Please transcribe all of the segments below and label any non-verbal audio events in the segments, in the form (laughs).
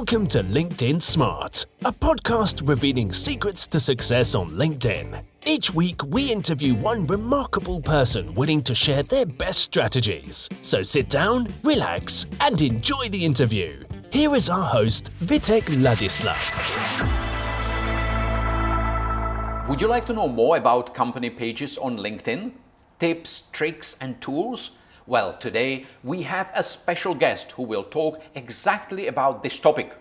Welcome to LinkedIn Smart, a podcast revealing secrets to success on LinkedIn. Each week, we interview one remarkable person willing to share their best strategies. So sit down, relax, and enjoy the interview. Here is our host, Vitek Ladislav. Would you like to know more about company pages on LinkedIn? Tips, tricks, and tools? Well, today we have a special guest who will talk exactly about this topic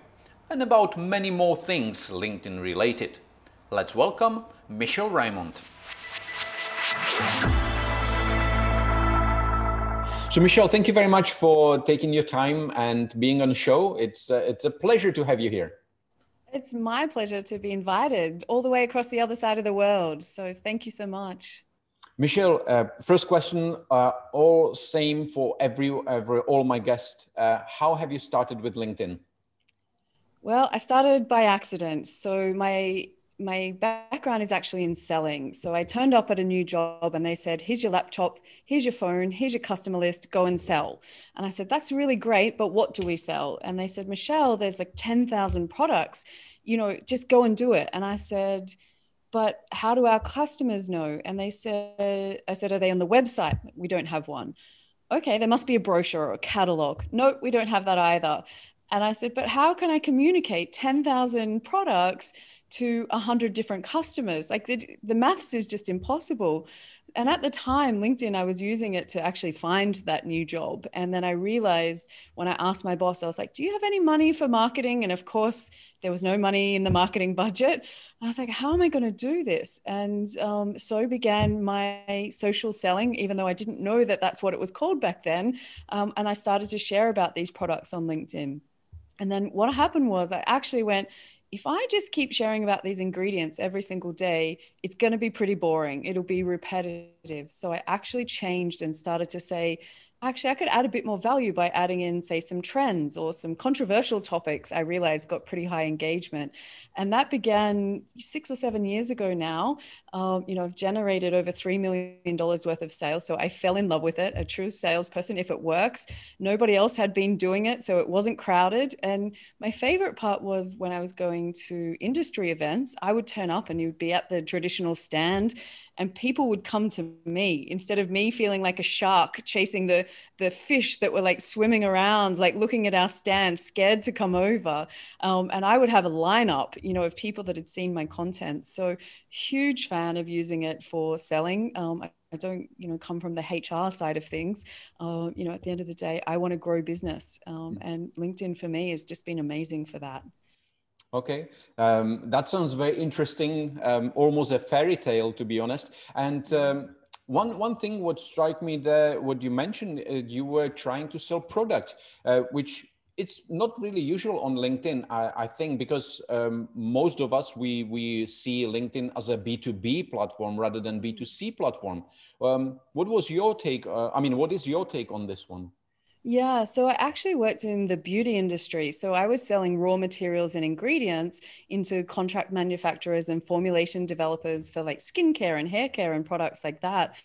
and about many more things LinkedIn related. Let's welcome Michelle Raymond. So, Michelle, thank you very much for taking your time and being on the show. It's, uh, it's a pleasure to have you here. It's my pleasure to be invited all the way across the other side of the world. So, thank you so much. Michelle, uh, first question, uh, all same for every, every all my guests. Uh, how have you started with LinkedIn? Well, I started by accident. So my my background is actually in selling. So I turned up at a new job and they said, here's your laptop, here's your phone, here's your customer list, go and sell. And I said, that's really great, but what do we sell? And they said, Michelle, there's like 10,000 products, you know, just go and do it. And I said, but how do our customers know? And they said, I said, are they on the website? We don't have one. Okay, there must be a brochure or a catalog. No, we don't have that either. And I said, but how can I communicate 10,000 products to 100 different customers? Like the, the maths is just impossible. And at the time, LinkedIn, I was using it to actually find that new job. And then I realized when I asked my boss, I was like, do you have any money for marketing? And of course, there was no money in the marketing budget. And I was like, how am I going to do this? And um, so began my social selling, even though I didn't know that that's what it was called back then. Um, and I started to share about these products on LinkedIn. And then what happened was I actually went, if I just keep sharing about these ingredients every single day, it's going to be pretty boring. It'll be repetitive. So I actually changed and started to say, actually, I could add a bit more value by adding in, say, some trends or some controversial topics. I realized got pretty high engagement. And that began six or seven years ago now. Um, you know, I've generated over $3 million worth of sales. So I fell in love with it, a true salesperson. If it works, nobody else had been doing it. So it wasn't crowded. And my favorite part was when I was going to industry events, I would turn up and you'd be at the traditional stand and people would come to me instead of me feeling like a shark chasing the the fish that were like swimming around like looking at our stand scared to come over um, and i would have a lineup you know of people that had seen my content so huge fan of using it for selling um, I, I don't, you know, come from the HR side of things. Uh, you know, at the end of the day, I want to grow business, um, mm. and LinkedIn for me has just been amazing for that. Okay, um, that sounds very interesting, um, almost a fairy tale, to be honest. And um, one one thing would strike me there, what you mentioned, uh, you were trying to sell product, uh, which it's not really usual on LinkedIn, I, I think, because um, most of us we we see LinkedIn as a B two B platform rather than B two C platform. Um, what was your take? Uh, I mean, what is your take on this one? Yeah, so I actually worked in the beauty industry. So I was selling raw materials and ingredients into contract manufacturers and formulation developers for like skincare and hair care and products like that.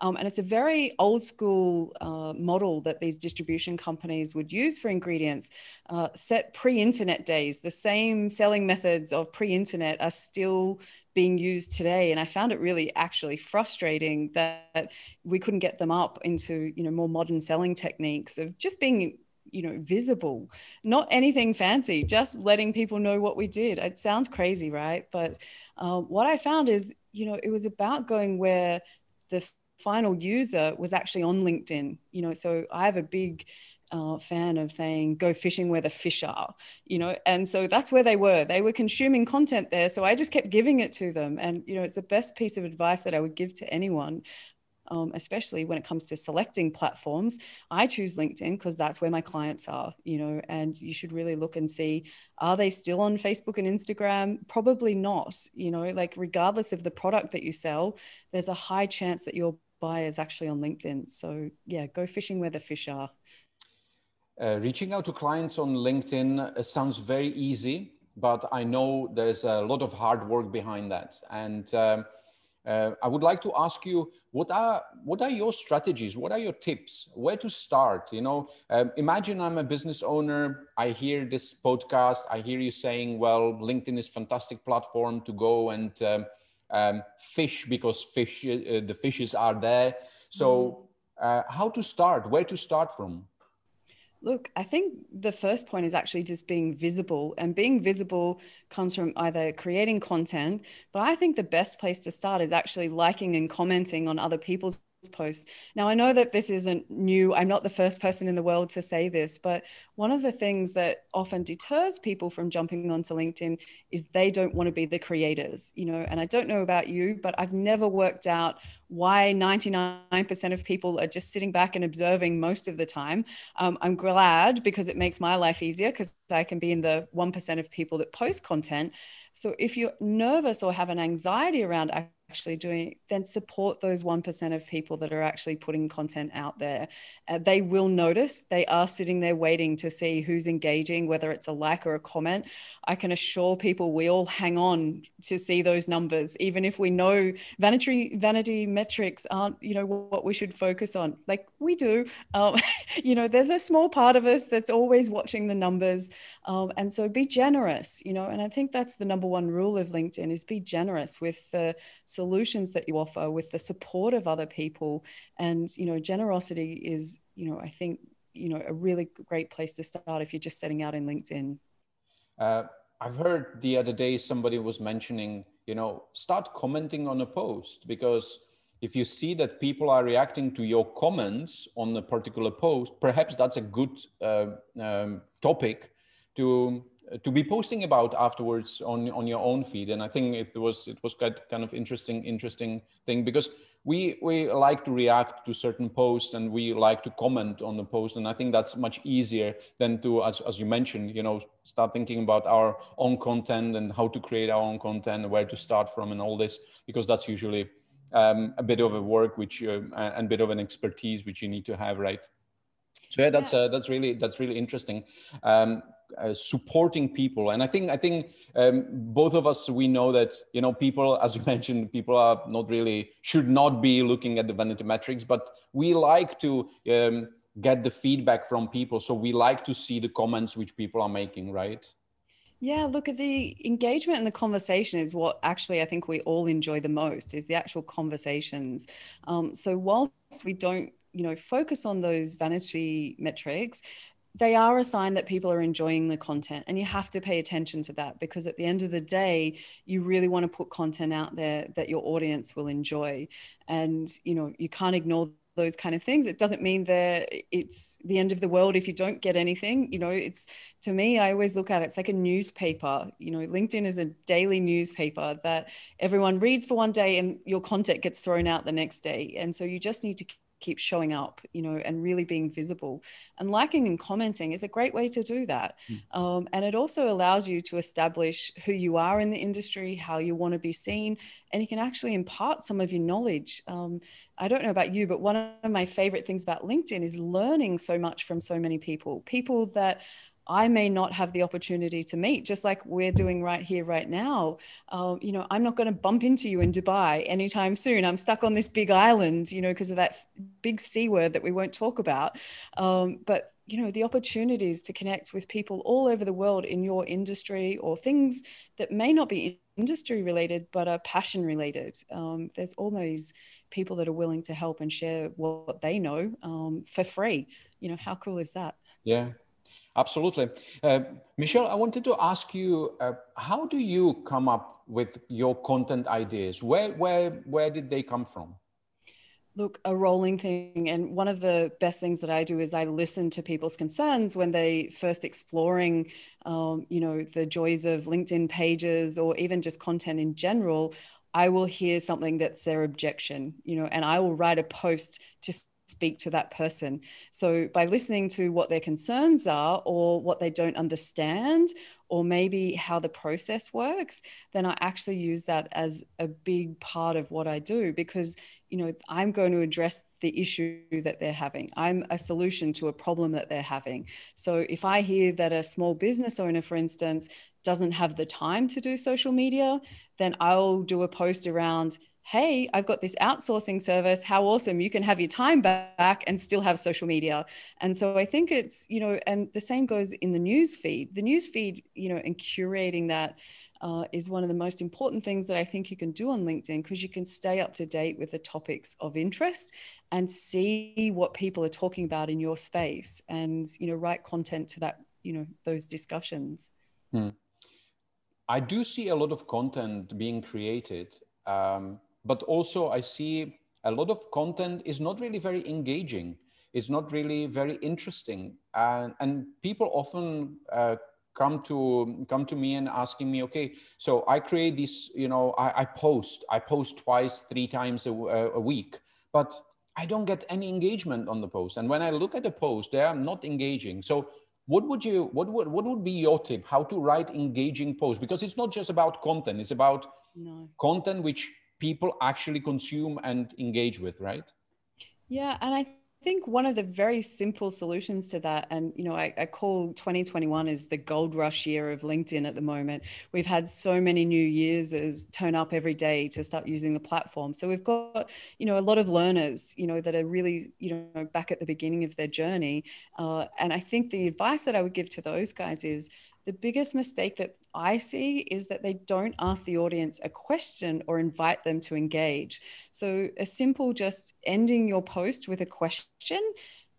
Um, and it's a very old school uh, model that these distribution companies would use for ingredients, uh, set pre internet days. The same selling methods of pre internet are still being used today. And I found it really actually frustrating that we couldn't get them up into you know more modern selling techniques of just being you know visible not anything fancy just letting people know what we did it sounds crazy right but um, what i found is you know it was about going where the final user was actually on LinkedIn. You know, so I have a big uh, fan of saying go fishing where the fish are you know and so that's where they were. They were consuming content there so i just kept giving it to them. And you know it's the best piece of advice that i would give to anyone um, especially when it comes to selecting platforms. I choose linkedin because that's where my clients are you know and you should really look and see are they still on facebook and instagram? Probably not you know like regardless of the product that you sell there's a high chance that your buyer is actually on linkedin so yeah go fishing where the fish are uh, reaching out to clients on linkedin uh, sounds very easy but i know there's a lot of hard work behind that and um, uh, I would like to ask you what are what are your strategies? What are your tips? Where to start? You know, um, imagine I'm a business owner. I hear this podcast. I hear you saying, "Well, LinkedIn is fantastic platform to go and um, um, fish because fish uh, the fishes are there." So, mm. uh, how to start? Where to start from? Look, I think the first point is actually just being visible, and being visible comes from either creating content, but I think the best place to start is actually liking and commenting on other people's Now, I know that this isn't new. I'm not the first person in the world to say this, but one of the things that often deters people from jumping onto LinkedIn is they don't want to be the creators, you know. And I don't know about you, but I've never worked out why 99% of people are just sitting back and observing most of the time. Um, I'm glad because it makes my life easier because I can be in the 1% of people that post content. So if you're nervous or have an anxiety around actually doing, then support those 1% of people that are actually putting content out there. Uh, they will notice, they are sitting there waiting to see who's engaging, whether it's a like or a comment. I can assure people we all hang on to see those numbers, even if we know vanity, vanity metrics aren't, you know, what we should focus on. Like we do. Um, (laughs) you know, there's a small part of us that's always watching the numbers. Um, and so be generous, you know, and I think that's the number one rule of LinkedIn is be generous with the solutions that you offer with the support of other people. And you know generosity is you know i think you know a really great place to start if you're just setting out in linkedin. Uh, i've heard the other day somebody was mentioning you know start commenting on a post because if you see that people are reacting to your comments on a particular post perhaps that's a good uh, um, topic to to be posting about afterwards on on your own feed. And i think it was it was quite kind of interesting interesting thing because we we like to react to certain posts and we like to comment on the post. And i think that's much easier than to as, as you mentioned you know start thinking about our own content and how to create our own content where to start from and all this because that's usually um, a bit of a work which uh, and a bit of an expertise which you need to have right? So yeah that's uh, that's really that's really interesting. Um, uh, supporting people. And i think i think um, both of us we know that you know people as you (laughs) mentioned people are not really should not be looking at the vanity metrics but we like to um, get the feedback from people. So we like to see the comments which people are making right? Yeah, look at the engagement and the conversation is what actually I think we all enjoy the most is the actual conversations. Um, so whilst we don't, you know, focus on those vanity metrics, they are a sign that people are enjoying the content and you have to pay attention to that because at the end of the day you really want to put content out there that your audience will enjoy. And you know you can't ignore those kind of things. It doesn't mean that it's the end of the world if you don't get anything you know it's to me i always look at it it's like a newspaper you know linkedin is a daily newspaper that everyone reads for one day and your content gets thrown out the next day. And so you just need to keep showing up, you know, and really being visible. And liking and commenting is a great way to do that. Mm. Um, and it also allows you to establish who you are in the industry, how you want to be seen, and you can actually impart some of your knowledge. Um, I don't know about you, but one of my favorite things about LinkedIn is learning so much from so many people, people that I may not have the opportunity to meet, just like we're doing right here, right now. Um, you know, I'm not going to bump into you in Dubai anytime soon. I'm stuck on this big island, you know, because of that big C word that we won't talk about. Um, but you know the opportunities to connect with people all over the world in your industry or things that may not be industry related but are passion related um, there's always people that are willing to help and share what they know um, for free you know how cool is that yeah Absolutely. Uh, Michelle, I wanted to ask you, uh, how do you come up with your content ideas? Where, where, where did they come from? Look, a rolling thing. And one of the best things that I do is I listen to people's concerns when they first exploring, um, you know, the joys of LinkedIn pages or even just content in general. I will hear something that's their objection, you know, and I will write a post to speak to that person. So by listening to what their concerns are or what they don't understand, or maybe how the process works, then I actually use that as a big part of what I do because, you know, I'm going to address the issue that they're having. I'm a solution to a problem that they're having. So if I hear that a small business owner, for instance, doesn't have the time to do social media, then I'll do a post around hey, I've got this outsourcing service. How awesome. You can have your time back and still have social media. And so I think it's, you know, and the same goes in the news feed. The news feed, you know, and curating that uh, is one of the most important things that I think you can do on LinkedIn because you can stay up to date with the topics of interest and see what people are talking about in your space and, you know, write content to that, you know, those discussions. Hmm. I do see a lot of content being created. Um, but also I see a lot of content is not really very engaging. It's not really very interesting, and and people often uh, come to come to me and asking me, okay, so I create this, you know, I, I post, I post twice, three times a, a week, but I don't get any engagement on the post. And when I look at the post, they are not engaging. So what would you what would what would be your tip how to write engaging posts because it's not just about content it's about no. content which people actually consume and engage with, right? Yeah, and I think one of the very simple solutions to that, and you know, I, I, call 2021 is the gold rush year of LinkedIn at the moment. We've had so many new users turn up every day to start using the platform. So we've got, you know, a lot of learners, you know, that are really, you know, back at the beginning of their journey. Uh, and I think the advice that I would give to those guys is the biggest mistake that I see is that they don't ask the audience a question or invite them to engage. So, a simple just ending your post with a question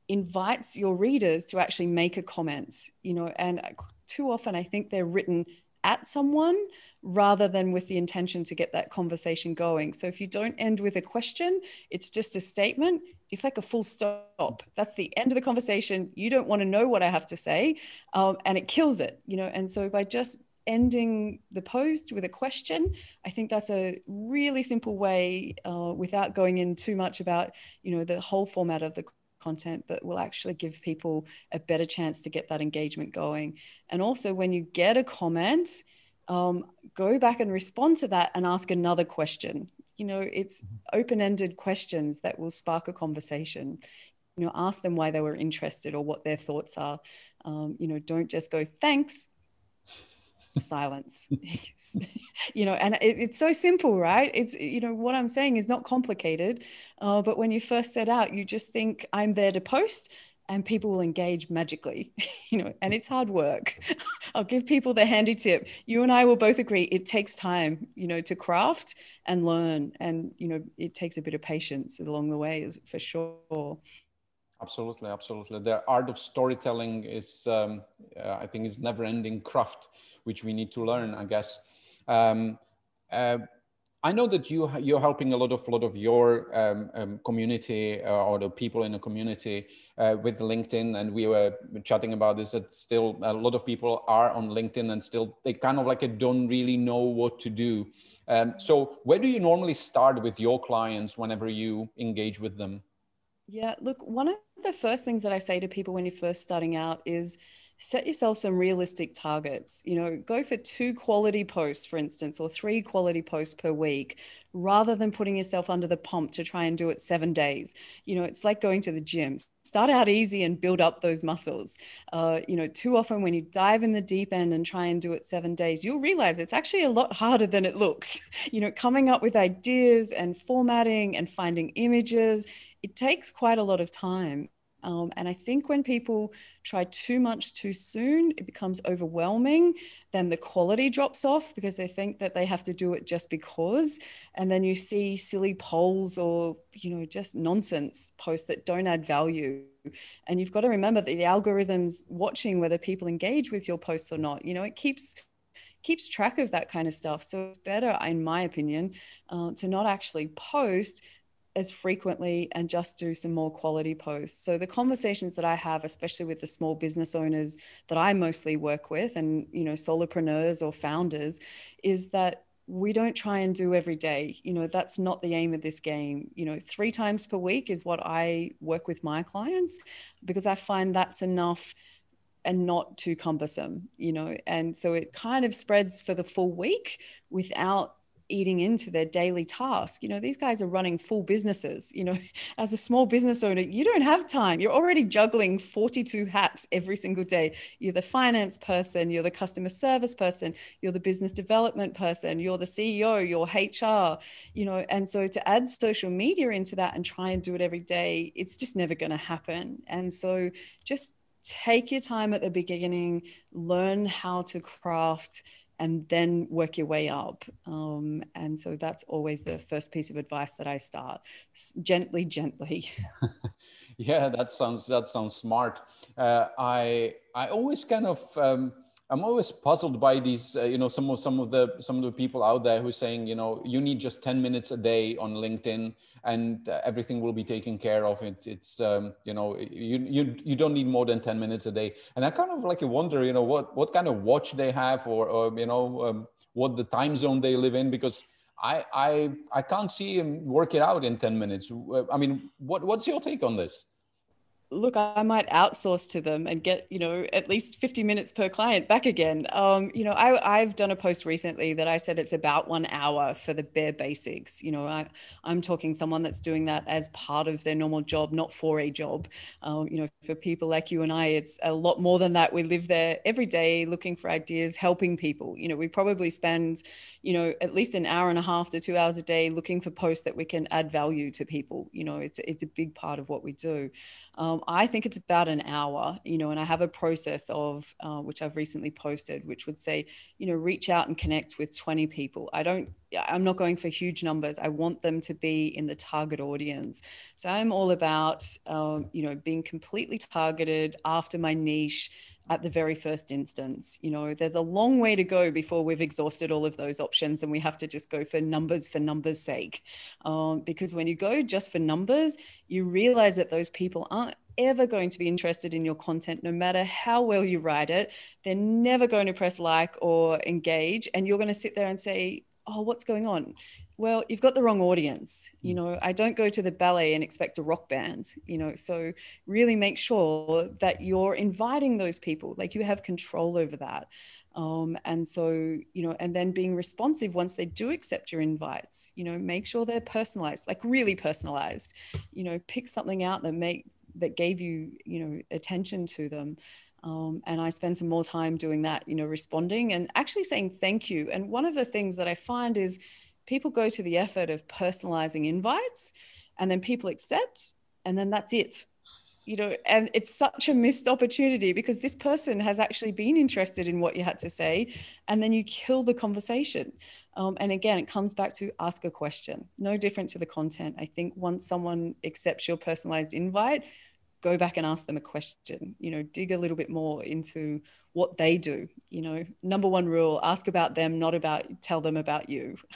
invites your readers to actually make a comment, you know, and too often I think they're written at someone rather than with the intention to get that conversation going. So if you don't end with a question, it's just a statement, it's like a full stop. That's the end of the conversation. You don't want to know what I have to say. Um, and it kills it, you know. And so by just ending the post with a question, I think that's a really simple way uh, without going in too much about, you know, the whole format of the content, but will actually give people a better chance to get that engagement going. And also, when you get a comment, um, go back and respond to that and ask another question. You know, it's mm-hmm. open ended questions that will spark a conversation. You know, ask them why they were interested or what their thoughts are. Um, you know, don't just go, thanks, silence (laughs) (laughs) you know and it, it's so simple right it's you know what i'm saying is not complicated uh, but when you first set out you just think i'm there to post and people will engage magically (laughs) you know and it's hard work. (laughs) I'll give people the handy tip. You and i will both agree it takes time you know to craft and learn and you know it takes a bit of patience along the way for sure. Absolutely absolutely. The art of storytelling is um, uh, i think is never ending craft which we need to learn, I guess. Um, uh, I know that you you're helping a lot of lot of your um, um, community uh, or the people in the community uh, with LinkedIn, and we were chatting about this. That still a lot of people are on LinkedIn, and still they kind of like don't really know what to do. Um, so, where do you normally start with your clients whenever you engage with them? Yeah, look, one of the first things that I say to people when you're first starting out is set yourself some realistic targets. You know, go for two quality posts, for instance, or three quality posts per week, rather than putting yourself under the pump to try and do it seven days. You know, it's like going to the gym. Start out easy and build up those muscles. Uh, you know, too often when you dive in the deep end and try and do it seven days, you'll realize it's actually a lot harder than it looks. (laughs) You know, coming up with ideas and formatting and finding images, it takes quite a lot of time. Um, and I think when people try too much too soon, it becomes overwhelming. Then the quality drops off because they think that they have to do it just because. And then you see silly polls or, you know, just nonsense posts that don't add value. And you've got to remember that the algorithm's watching whether people engage with your posts or not. You know, it keeps keeps track of that kind of stuff. So it's better, in my opinion, uh, to not actually post as frequently and just do some more quality posts. So the conversations that I have, especially with the small business owners that I mostly work with and, you know, solopreneurs or founders, is that we don't try and do every day. You know, that's not the aim of this game. You know, three times per week is what I work with my clients because I find that's enough and not too cumbersome, you know. And so it kind of spreads for the full week without eating into their daily task. You know, these guys are running full businesses. You know, (laughs) as a small business owner, you don't have time. You're already juggling 42 hats every single day. You're the finance person, you're the customer service person, you're the business development person, you're the CEO, you're HR, you know, and so to add social media into that and try and do it every day, it's just never going to happen. And so just take your time at the beginning, learn how to craft and then work your way up. Um, and so that's always the first piece of advice that I start gently, gently. (laughs) yeah, that sounds that sounds smart. Uh, I I always kind of um, I'm always puzzled by these, uh, you know, some of some of the some of the people out there who are saying, you know, you need just 10 minutes a day on LinkedIn and uh, everything will be taken care of. It, it's, um, you know, you, you you don't need more than 10 minutes a day. And I kind of like wonder, you know, what what kind of watch they have or, or you know, um, what the time zone they live in because I I I can't see him work it out in 10 minutes. I mean, what what's your take on this? Look, I might outsource to them and get, you know, at least 50 minutes per client back again. Um, you know, I, I've done a post recently that I said it's about one hour for the bare basics. You know, I, I'm talking someone that's doing that as part of their normal job, not for a job. Um, you know, for people like you and I, it's a lot more than that. We live there every day looking for ideas, helping people. You know, we probably spend, you know, at least an hour and a half to two hours a day looking for posts that we can add value to people. You know, it's, it's a big part of what we do. Um, I think it's about an hour, you know, and I have a process of uh, which I've recently posted, which would say, you know, reach out and connect with 20 people. I don't, I'm not going for huge numbers. I want them to be in the target audience. So I'm all about, um, you know, being completely targeted after my niche at the very first instance. You know, there's a long way to go before we've exhausted all of those options and we have to just go for numbers for numbers' sake. Um, because when you go just for numbers, you realize that those people aren't ever going to be interested in your content, no matter how well you write it. They're never going to press like or engage. And you're going to sit there and say, Oh, what's going on? Well, you've got the wrong audience. You hmm. know, I don't go to the ballet and expect a rock band, you know, so really make sure that you're inviting those people, like you have control over that. Um, and so, you know, and then being responsive once they do accept your invites, you know, make sure they're personalized, like really personalized, you know, pick something out that make that gave you, you know, attention to them. Um, and I spend some more time doing that, you know, responding and actually saying thank you. And one of the things that I find is people go to the effort of personalizing invites and then people accept and then that's it. You know and it's such a missed opportunity because this person has actually been interested in what you had to say and then you kill the conversation. Um, and again it comes back to ask a question. No different to the content. I think once someone accepts your personalized invite go back and ask them a question. You know dig a little bit more into what they do. You know number one rule ask about them not about tell them about you (laughs)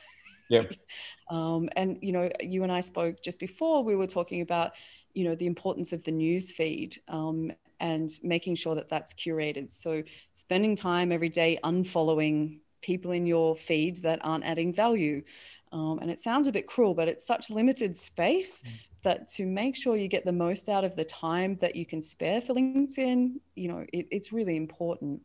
Yeah. (laughs) um, and you know, you and I spoke just before. We were talking about you know the importance of the news feed um, and making sure that that's curated. So spending time every day unfollowing people in your feed that aren't adding value. Um, and it sounds a bit cruel, but it's such limited space mm. that to make sure you get the most out of the time that you can spare for LinkedIn, you know, it, it's really important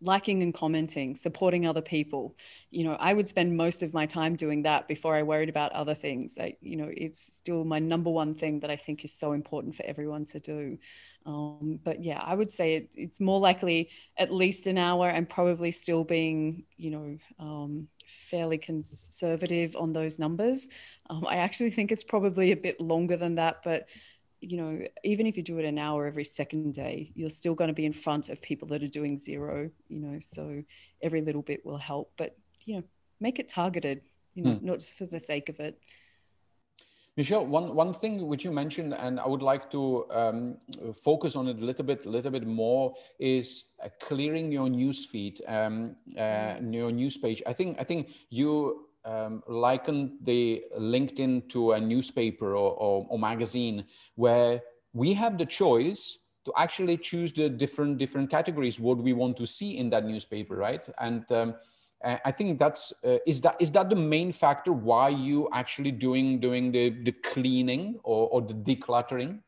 liking and commenting, supporting other people. You know, I would spend most of my time doing that before I worried about other things. I, you know, it's still my number one thing that I think is so important for everyone to do. Um, but yeah, I would say it, it's more likely at least an hour and probably still being, you know, um, fairly conservative on those numbers. Um, I actually think it's probably a bit longer than that, but you know, even if you do it an hour every second day, you're still going to be in front of people that are doing zero, you know, so every little bit will help. But, you know, make it targeted, you know, hmm. not just for the sake of it. Michelle, one, one thing which you mentioned, and I would like to um, focus on it a little bit, little bit more, is uh, clearing your news feed, um, uh, hmm. your news page. I think I think you um, likened the LinkedIn to a newspaper or, or, or, magazine where we have the choice to actually choose the different different categories what we want to see in that newspaper, right? And um, I think that's uh, is that is that the main factor why you actually doing doing the the cleaning or, or the decluttering?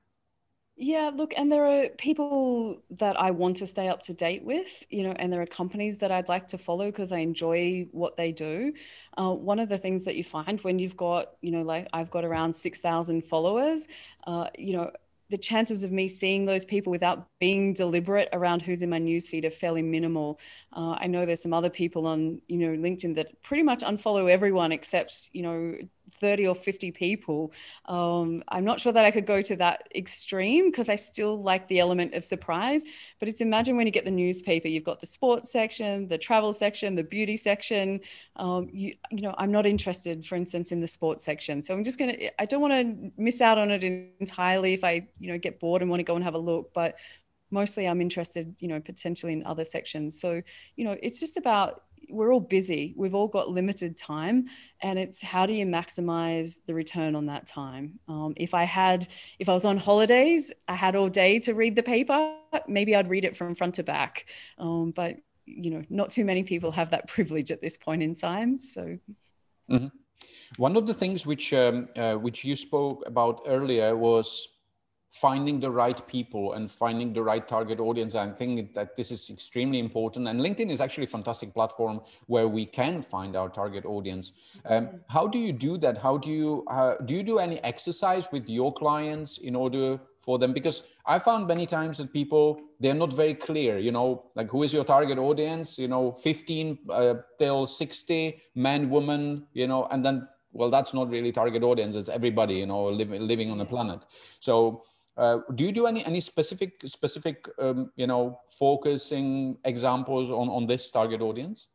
Yeah, look, and there are people that I want to stay up to date with, you know, and there are companies that I'd like to follow because I enjoy what they do. Uh, one of the things that you find when you've got, you know, like I've got around 6,000 followers, uh, you know, the chances of me seeing those people without being deliberate around who's in my newsfeed are fairly minimal. Uh, I know there's some other people on, you know, LinkedIn that pretty much unfollow everyone except, you know, 30 or 50 people. Um, I'm not sure that I could go to that extreme because I still like the element of surprise. But it's imagine when you get the newspaper, you've got the sports section, the travel section, the beauty section. Um, you, you know, I'm not interested, for instance, in the sports section. So I'm just going to, I don't want to miss out on it entirely if I, you know, get bored and want to go and have a look. But mostly I'm interested, you know, potentially in other sections. So, you know, it's just about we're all busy. We've all got limited time, and it's how do you maximize the return on that time? Um, if I had, if I was on holidays, I had all day to read the paper. Maybe I'd read it from front to back. Um, but you know, not too many people have that (laughs) privilege at this point in time. So. Mm-hmm. One of the things which um, uh, which you spoke about earlier was finding the right people and finding the right target audience. I think that this is extremely important. And LinkedIn is actually a fantastic platform where we can find our target audience. Um, how do you do that? How do you uh, do you do any exercise with your clients in order for them? Because I found many times that people they're not very clear. You know, like who is your target audience? You know, 15 uh, till 60, man, woman. You know, and then well, that's not really target audience. It's everybody. You know, living living on the planet. So uh, do you do any any specific specific um, you know focusing examples on on this target audience?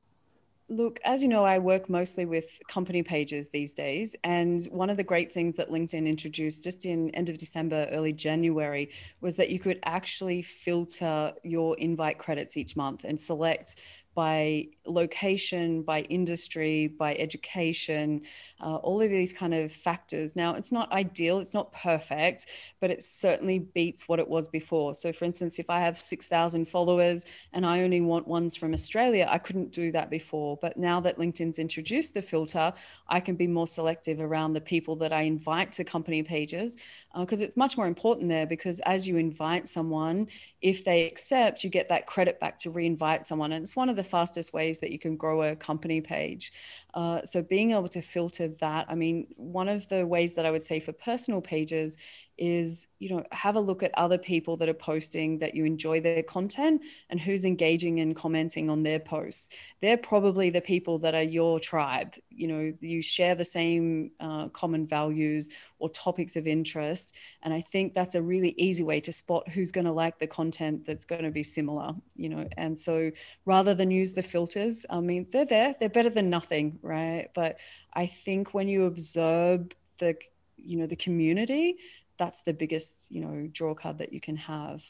Look, as you know, I work mostly with company pages these days. And one of the great things that LinkedIn introduced just in end of December, early January, was that you could actually filter your invite credits each month and select by location, by industry, by education, uh, all of these kind of factors. Now, it's not ideal, it's not perfect, but it certainly beats what it was before. So, for instance, if I have 6,000 followers and I only want ones from Australia, I couldn't do that before. But now that LinkedIn's introduced the filter, I can be more selective around the people that I invite to company pages because uh, it's much more important there because as you invite someone, if they accept, you get that credit back to re invite someone. And it's one of the fastest ways that you can grow a company page. Uh, so being able to filter that, I mean, one of the ways that I would say for personal pages is you know have a look at other people that are posting that you enjoy their content and who's engaging and commenting on their posts. They're probably the people that are your tribe. You know you share the same uh, common values or topics of interest. And i think that's a really easy way to spot who's going to like the content that's going to be similar you know. And so rather than use the filters i mean they're there. They're better than nothing right? But i think when you observe the you know the community that's the biggest you know draw card that you can have.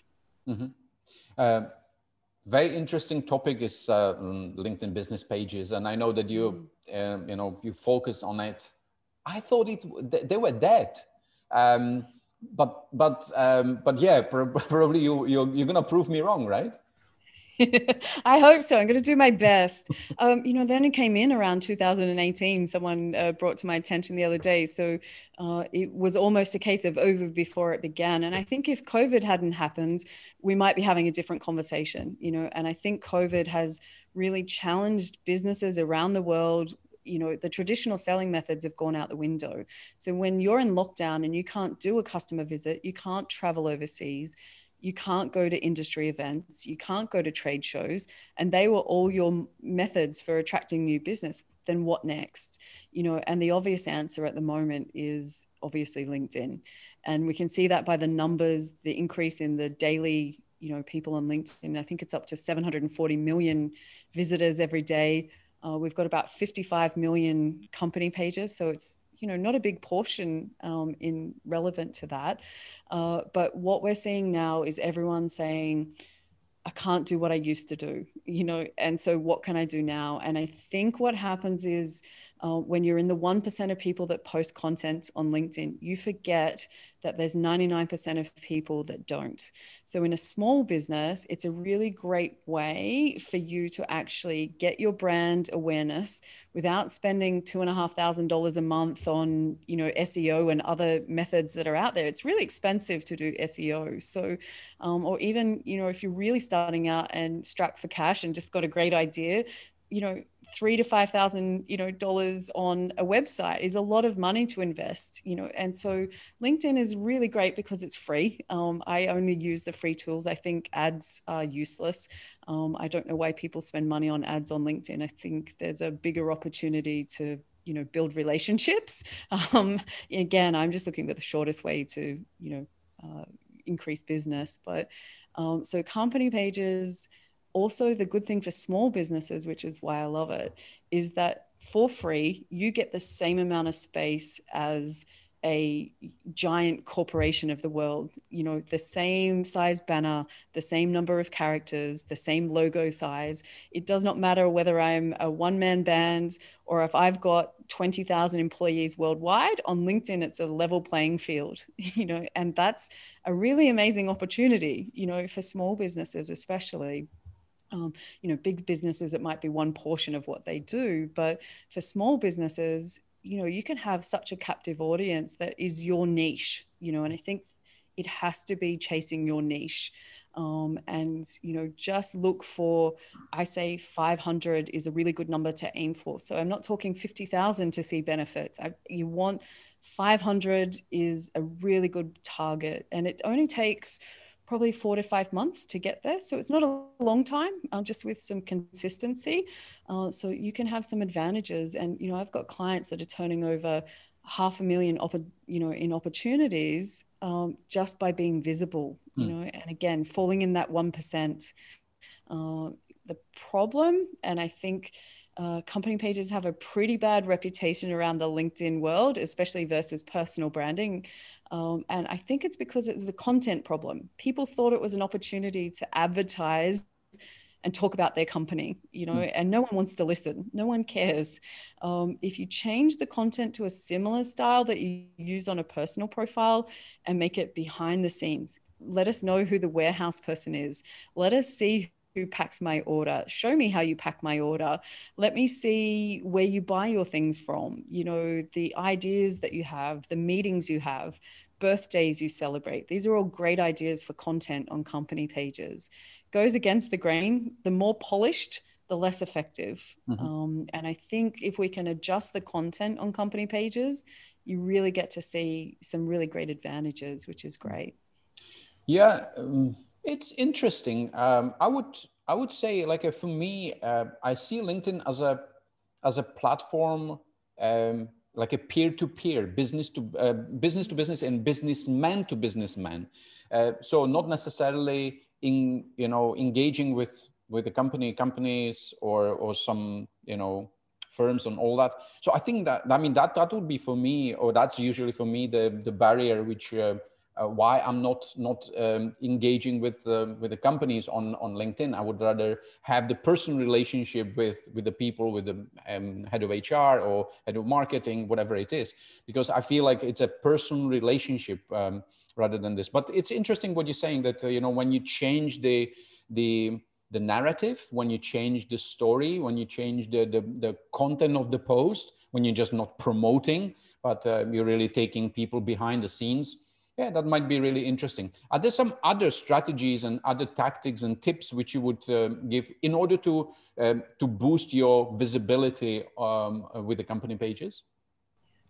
Mm-hmm. uh, very interesting topic is uh, linkedin business pages. And i know that you mm. uh, you know you focused on it. I thought it they were dead. Um, but but um, but yeah (laughs) probably you you're, you're gonna prove me wrong right (laughs) I hope so. I'm going to do my best. Um, you know, then it came in around 2018. Someone uh, brought to my attention the other day. So uh, it was almost a case of over before it began. And I think if COVID hadn't happened, we might be having a different conversation, you know. And I think COVID has really challenged businesses around the world you know the traditional selling methods have gone out the window so when you're in lockdown and you can't do a customer visit you can't travel overseas you can't go to industry events, you can't go to trade shows, and they were all your methods for attracting new business. Then what next? You know, and the obvious answer at the moment is obviously LinkedIn. And we can see that by the numbers, the increase in the daily, you know, people on LinkedIn. I think it's up to 740 million visitors every day. Uh, we've got about 55 million company pages. So it's you know not a big portion um, in relevant to that. Uh, but what we're seeing now is everyone saying i can't do what i used to do you know? And so what can i do now? And i think what happens is uh, when you're in the 1% of people that post content on LinkedIn, you forget that there's 99% of people that don't. So, in a small business, it's a really great way for you to actually get your brand awareness without spending two and a half thousand dollars a month on, you know, SEO and other methods that are out there. It's really expensive to do SEO. So, um, or even, you know, if you're really starting out and strapped for cash and just got a great idea, you know three to five thousand you know dollars on a website is a lot of money to invest you know and so linkedin is really great because it's free. Um, i only use the free tools. I think ads are useless. Um, i don't know why people spend money on ads on linkedin. I think there's a bigger opportunity to you know build relationships. (laughs) Um, again i'm just looking for the shortest way to you know uh, increase business but um, so company pages also the good thing for small businesses which is why i love it is that for free you get the same amount of space as a giant corporation of the world. You know the same size banner the same number of characters the same logo size. It does not matter whether i'm a one man band or if i've got 20,000 employees worldwide on linkedin it's a level playing field (laughs) you know and that's a really amazing opportunity you know for small businesses especially um, you know big businesses it might be one portion of what they do but for small businesses you know you can have such a captive audience that is your niche you know and i think it has to be chasing your niche. Um, and you know just look for i say 500 is a really good number to aim for. So i'm not talking 50000 to see benefits. I, you want 500 is a really good target. And it only takes probably four to five months to get there. So it's not a long time, uh, just with some consistency. Uh, so you can have some advantages. And, you know, I've got clients that are turning over half a million, you know, in opportunities um, just by being visible, you mm. know, and again, falling in that 1%. Uh, the problem, and I think uh, company pages have a pretty bad reputation around the LinkedIn world, especially versus personal branding. Um, and I think it's because it was a content problem. People thought it was an opportunity to advertise and talk about their company, you know, mm. and no one wants to listen. No one cares. Um, if you change the content to a similar style that you use on a personal profile and make it behind the scenes, let us know who the warehouse person is. Let us see who packs my order. Show me how you pack my order. Let me see where you buy your things from. You know the ideas that you have the meetings you have birthdays you celebrate. These are all great ideas for content on company pages. Goes against the grain. The more polished the less effective. Mm-hmm. um, and i think if we can adjust the content on company pages you really get to see some really great advantages which is great. Yeah um it's interesting. Um, I would I would say like uh, for me, uh, I see LinkedIn as a as a platform, um, like a peer to peer, business to uh, business to business, and businessman to businessman. Uh, so not necessarily in you know engaging with with the company companies or or some you know firms and all that. So I think that I mean that that would be for me, or that's usually for me the the barrier which uh, uh, why I'm not not um, engaging with uh, with the companies on on LinkedIn. I would rather have the personal relationship with with the people, with the um, head of HR or head of marketing, whatever it is, because I feel like it's a personal relationship um, rather than this. But it's interesting what you're saying that uh, you know when you change the the the narrative, when you change the story, when you change the the, the content of the post, when you're just not promoting, but uh, you're really taking people behind the scenes yeah, that might be really interesting. Are there some other strategies and other tactics and tips which you would uh, give in order to uh, to boost your visibility um, with the company pages?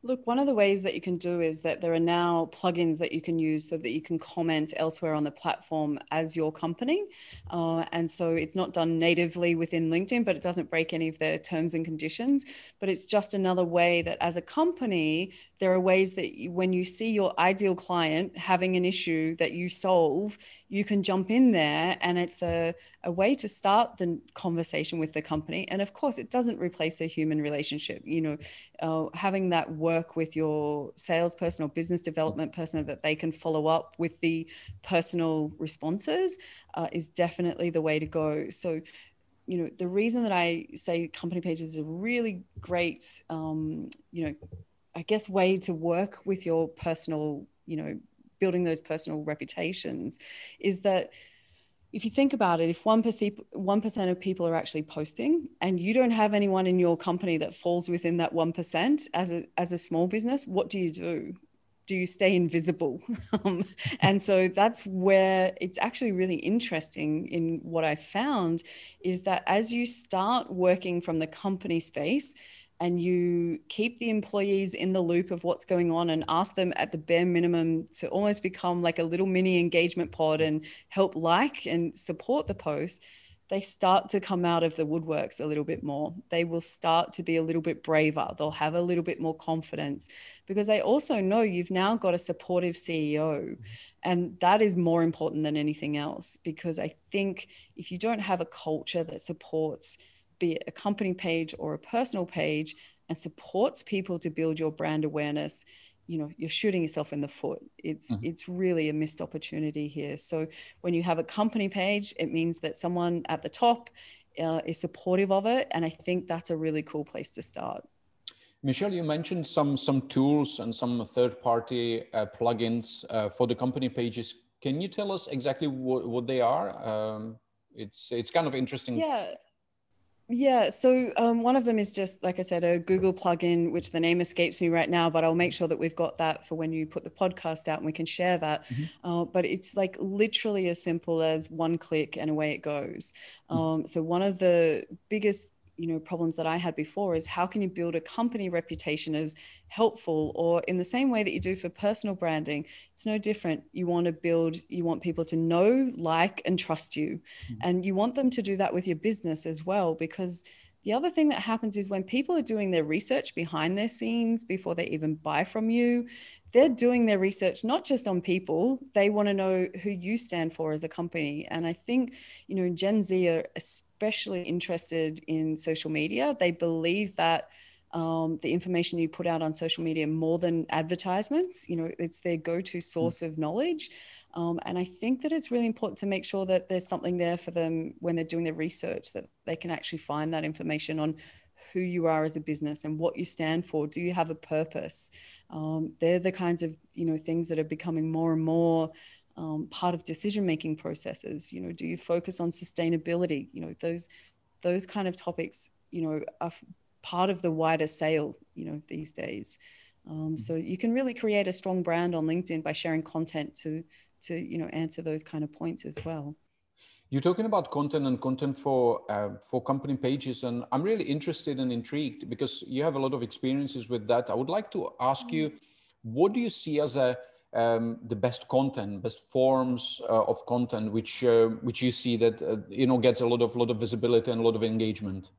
Look, one of the ways that you can do is that there are now plugins that you can use so that you can comment elsewhere on the platform as your company. Uh, and so it's not done natively within LinkedIn, but it doesn't break any of their terms and conditions. But it's just another way that as a company, there are ways that you, when you see your ideal client having an issue that you solve, you can jump in there and it's a, a way to start the conversation with the company. And of course, it doesn't replace a human relationship. You know, uh, having that work with your salesperson or business development person that they can follow up with the personal responses uh, is definitely the way to go. So you know, the reason that I say company pages is a really great, um, you know, I guess way to work with your personal, you know, building those personal reputations is that if you think about it, if 1%, 1% of people are actually posting and you don't have anyone in your company that falls within that 1% as a, as a small business, what do you do? Do you stay invisible? (laughs) um, and so that's where it's actually really interesting in what I found is that as you start working from the company space, and you keep the employees in the loop of what's going on and ask them at the bare minimum to almost become like a little mini engagement pod and help like and support the post they start to come out of the woodworks a little bit more. They will start to be a little bit braver. They'll have a little bit more confidence because they also know you've now got a supportive CEO. And that is more important than anything else because I think if you don't have a culture that supports be it a company page or a personal page, and supports people to build your brand awareness, you know you're shooting yourself in the foot. It's mm-hmm. it's really a missed opportunity here. So when you have a company page it means that someone at the top uh, is supportive of it and i think that's a really cool place to start. Michelle you mentioned some some tools and some third party uh, plugins uh, for the company pages. Can you tell us exactly what, what they are? Um, it's it's kind of interesting. Yeah yeah, so um, one of them is just, like I said, a Google plugin, which the name escapes me right now, but I'll make sure that we've got that for when you put the podcast out and we can share that. Mm-hmm. Uh, but it's like literally as simple as one click and away it goes. Mm-hmm. Um, so, one of the biggest you know problems that i had before is how can you build a company reputation as helpful or in the same way that you do for personal branding it's no different you want to build you want people to know like and trust you mm-hmm. and you want them to do that with your business as well because the other thing that happens is when people are doing their research behind their scenes before they even buy from you, they're doing their research not just on people, they want to know who you stand for as a company. And I think, you know, Gen Z are especially interested in social media. They believe that um, the information you put out on social media more than advertisements. You know, it's their go-to hmm. source mm. of knowledge. Um, and I think that it's really important to make sure that there's something there for them when they're doing their research that they can actually find that information on who you are as a business and what you stand for. Do you have a purpose? Um, they're the kinds of you know things that are becoming more and more um, part of decision making processes. You know, do you focus on sustainability? You know, those those kind of topics. You know, are part of the wider sale. You know, these days. Um, so you can really create a strong brand on LinkedIn by sharing content to to you know answer those kind of points as well you're talking about content and content for uh, for company pages and i'm really interested and intrigued because you have a lot of experiences with that. I would like to ask you what do you see as a um, the best content best forms uh, of content which uh, which you see that uh, you know gets a lot of lot of visibility and a lot of engagement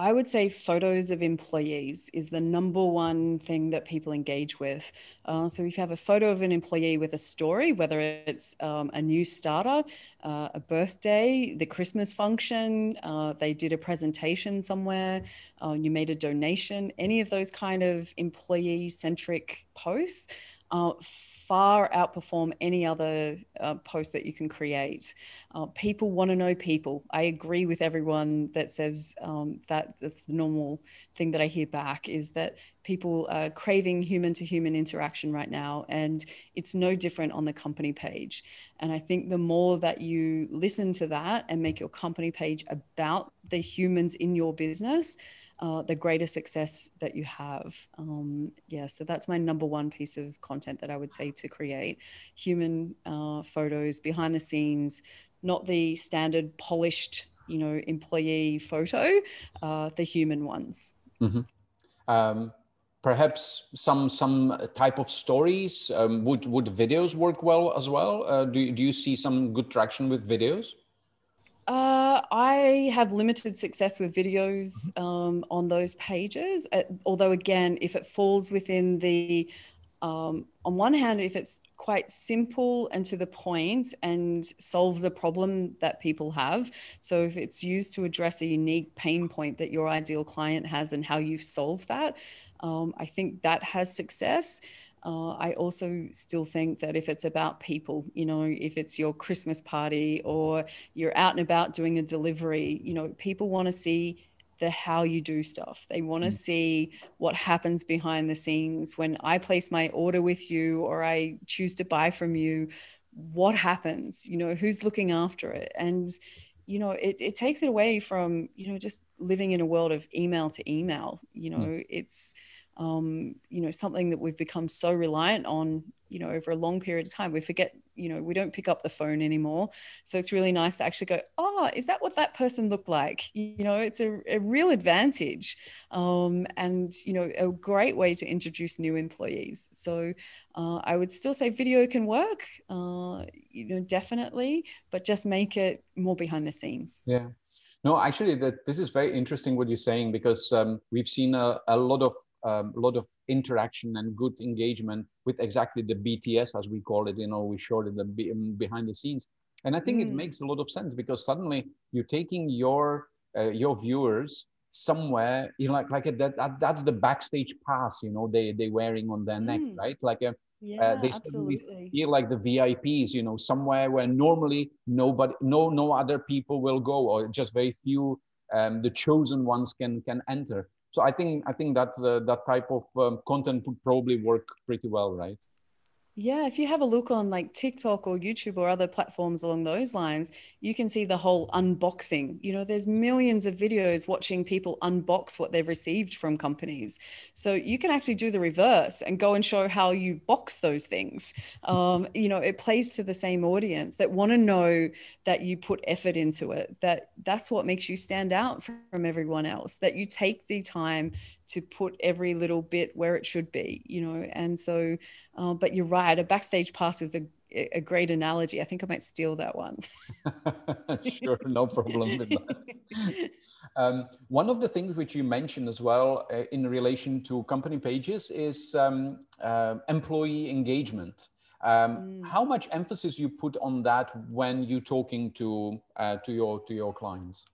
I would say photos of employees is the number one thing that people engage with. Uh, so if you have a photo of an employee with a story, whether it's um, a new starter, uh, a birthday, the Christmas function, uh, they did a presentation somewhere, uh, you made a donation, any of those kind of employee centric posts uh, far outperform any other uh, post that you can create. Uh, people want to know people. I agree with everyone that says um, that that's the normal thing that I hear back is that people are craving human to human interaction right now. And it's no different on the company page. And I think the more that you listen to that and make your company page about the humans in your business, uh, the greater success that you have. Um, yeah, so that's my number one piece of content that I would say to create human uh, photos behind the scenes, not the standard polished, you know, employee photo, uh, the human ones. Mm-hmm. Um, perhaps some some type of stories um, would would videos work well as well uh, do, do you see some good traction with videos uh, I have limited success with videos mm-hmm. um, on those pages. Uh, although, again, if it falls within the, um, on one hand, if it's quite simple and to the point and solves a problem that people have. So, if it's used to address a unique pain point that your ideal client has and how you've solved that, um, I think that has success. Uh, I also still think that if it's about people, you know, if it's your Christmas party or you're out and about doing a delivery, you know, people want to see the how you do stuff. They want to mm. see what happens behind the scenes when I place my order with you or I choose to buy from you. What happens? You know, who's looking after it? And you know, it, it takes it away from you know just living in a world of email to email. You know, mm. it's um, you know something that we've become so reliant on you know over a long period of time. We forget you know we don't pick up the phone anymore. So it's really nice to actually go oh is that what that person looked like? You know it's a, a real advantage um, and you know a great way to introduce new employees. So uh, i would still say video can work uh, you know definitely but just make it more behind the scenes. Yeah. No actually that this is very interesting what you're saying because um, we've seen a, a lot of um, a lot of interaction and good engagement with exactly the BTS, as we call it. You know, we showed it the um, behind the scenes, and I think mm. it makes a lot of sense because suddenly you're taking your uh, your viewers somewhere. You know, like like a, that, that that's the backstage pass. You know, they they wearing on their mm. neck, right? Like a. Uh, yeah, uh, they absolutely. feel like the VIPs, you know, somewhere where normally nobody, no, no other people will go, or just very few, um, the chosen ones can can enter so I think I think that uh, that type of um, content would probably work pretty well, right? Yeah, if you have a look on like TikTok or YouTube or other platforms along those lines, you can see the whole unboxing. You know, there's millions of videos watching people unbox what they've received from companies. So you can actually do the reverse and go and show how you box those things. Um, you know, it plays to the same audience that want to know that you put effort into it, that that's what makes you stand out from everyone else, that you take the time to put every little bit where it should be, you know. And so, uh, but you're right, a backstage pass is a a great analogy. I think I might steal that one. (laughs) sure, no problem with that. (laughs) Um, one of the things which you mentioned as well uh, in relation to company pages is um, uh, employee engagement. Um, mm. How much emphasis you put on that when you're talking to uh, to your to your clients?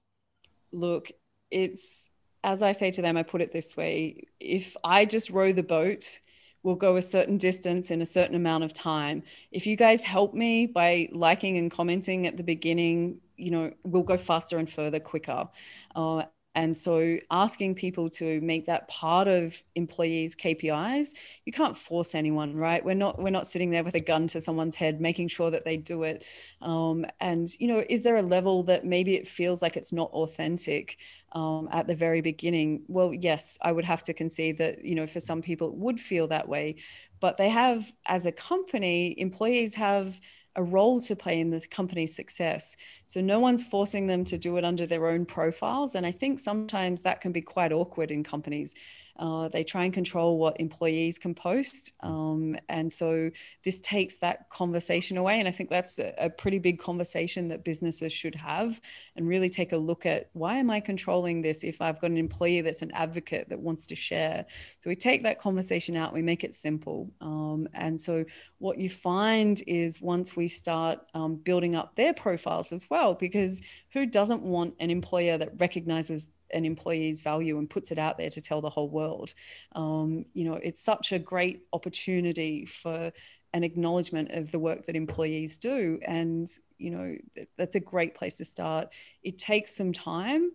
Look, it's as I say to them, I put it this way if I just row the boat, we'll go a certain distance in a certain amount of time. If you guys help me by liking and commenting at the beginning, you know, we'll go faster and further quicker. Uh, and so asking people to make that part of employees KPIs, you can't force anyone, right? We're not we're not sitting there with a gun to someone's head, making sure that they do it. Um, and you know, is there a level that maybe it feels like it's not authentic um, at the very beginning? Well, yes, I would have to concede that you know for some people it would feel that way, but they have as a company, employees have a role to play in the company's success. So no one's forcing them to do it under their own profiles. And I think sometimes that can be quite awkward in companies. Uh, they try and control what employees can post. Um, and so this takes that conversation away. And I think that's a, a, pretty big conversation that businesses should have and really take a look at why am I controlling this if I've got an employee that's an advocate that wants to share? So we take that conversation out, we make it simple. Um, and so what you find is once we start um, building up their profiles as well, because who doesn't want an employer that recognizes an employee's value and puts it out there to tell the whole world. Um, you know, it's such a great opportunity for an acknowledgement of the work that employees do. And, you know, that's a great place to start. It takes some time.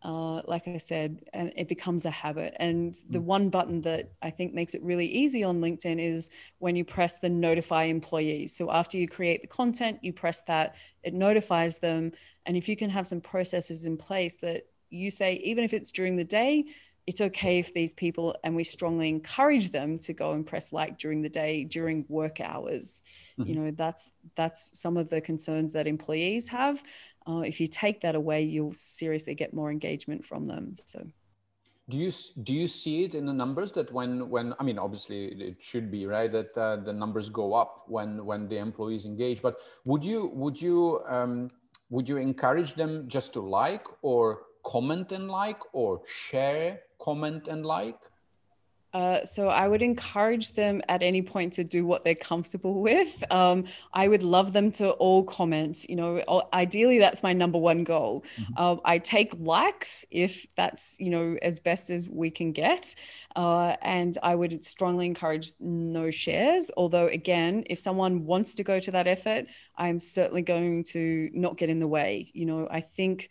Uh, like I said, and it becomes a habit. And the mm. one button that I think makes it really easy on LinkedIn is when you press the notify employees. So after you create the content, you press that, it notifies them. And if you can have some processes in place that you say, even if it's during the day, it's okay if these people, and we strongly encourage them to go and press like during the day, during work hours. Mm-hmm. You know, that's that's some of the concerns that employees have. Uh, if you take that away, you'll seriously get more engagement from them. So do you do you see it in the numbers that when when i mean obviously it should be right that uh, the numbers go up when when the employees engage but would you would you um, would you encourage them just to like or comment and like or share comment and like Uh, so I would encourage them at any point to do what they're comfortable with. Um, I would love them to all comment. You know, ideally that's my number one goal. Mm-hmm. Uh, I take likes if that's you know as best as we can get, uh, and I would strongly encourage no shares. Although again, if someone wants to go to that effort, I'm certainly going to not get in the way. You know, I think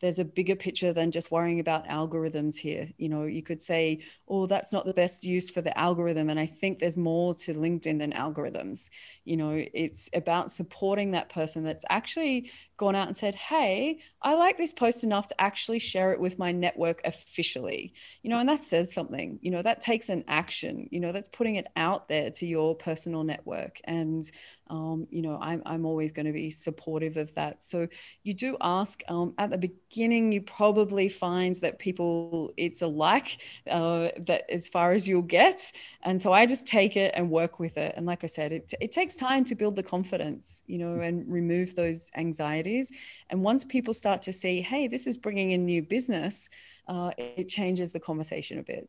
there's a bigger picture than just worrying about algorithms here. You know, you could say, oh, that's not the best use for the algorithm. And I think there's more to LinkedIn than algorithms. You know, it's about supporting that person that's actually gone out and said, Hey, I like this post enough to actually share it with my network officially. You know, and that says something, you know, that takes an action, you know, that's putting it out there to your personal network. And, um, you know, I'm, I'm always going to be supportive of that. So you do ask um, at the beginning, you probably find that people, it's a like uh, that as far as you'll get. And so I just take it and work with it. And like I said, it, it takes time to build the confidence, you know, and remove those anxieties and once people start to see, hey, this is bringing in new business, uh, it changes the conversation a bit.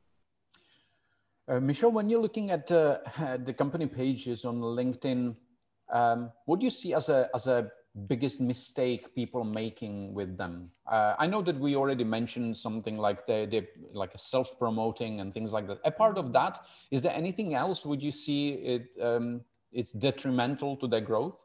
Uh, Michelle, when you're looking at uh, (laughs) the company pages on LinkedIn, um, what do you see as a as a biggest mistake people making with them? Uh, I know that we already mentioned something like the, the like self promoting and things like that. A part of that is there anything else? Would you see it? Um, it's detrimental to their growth.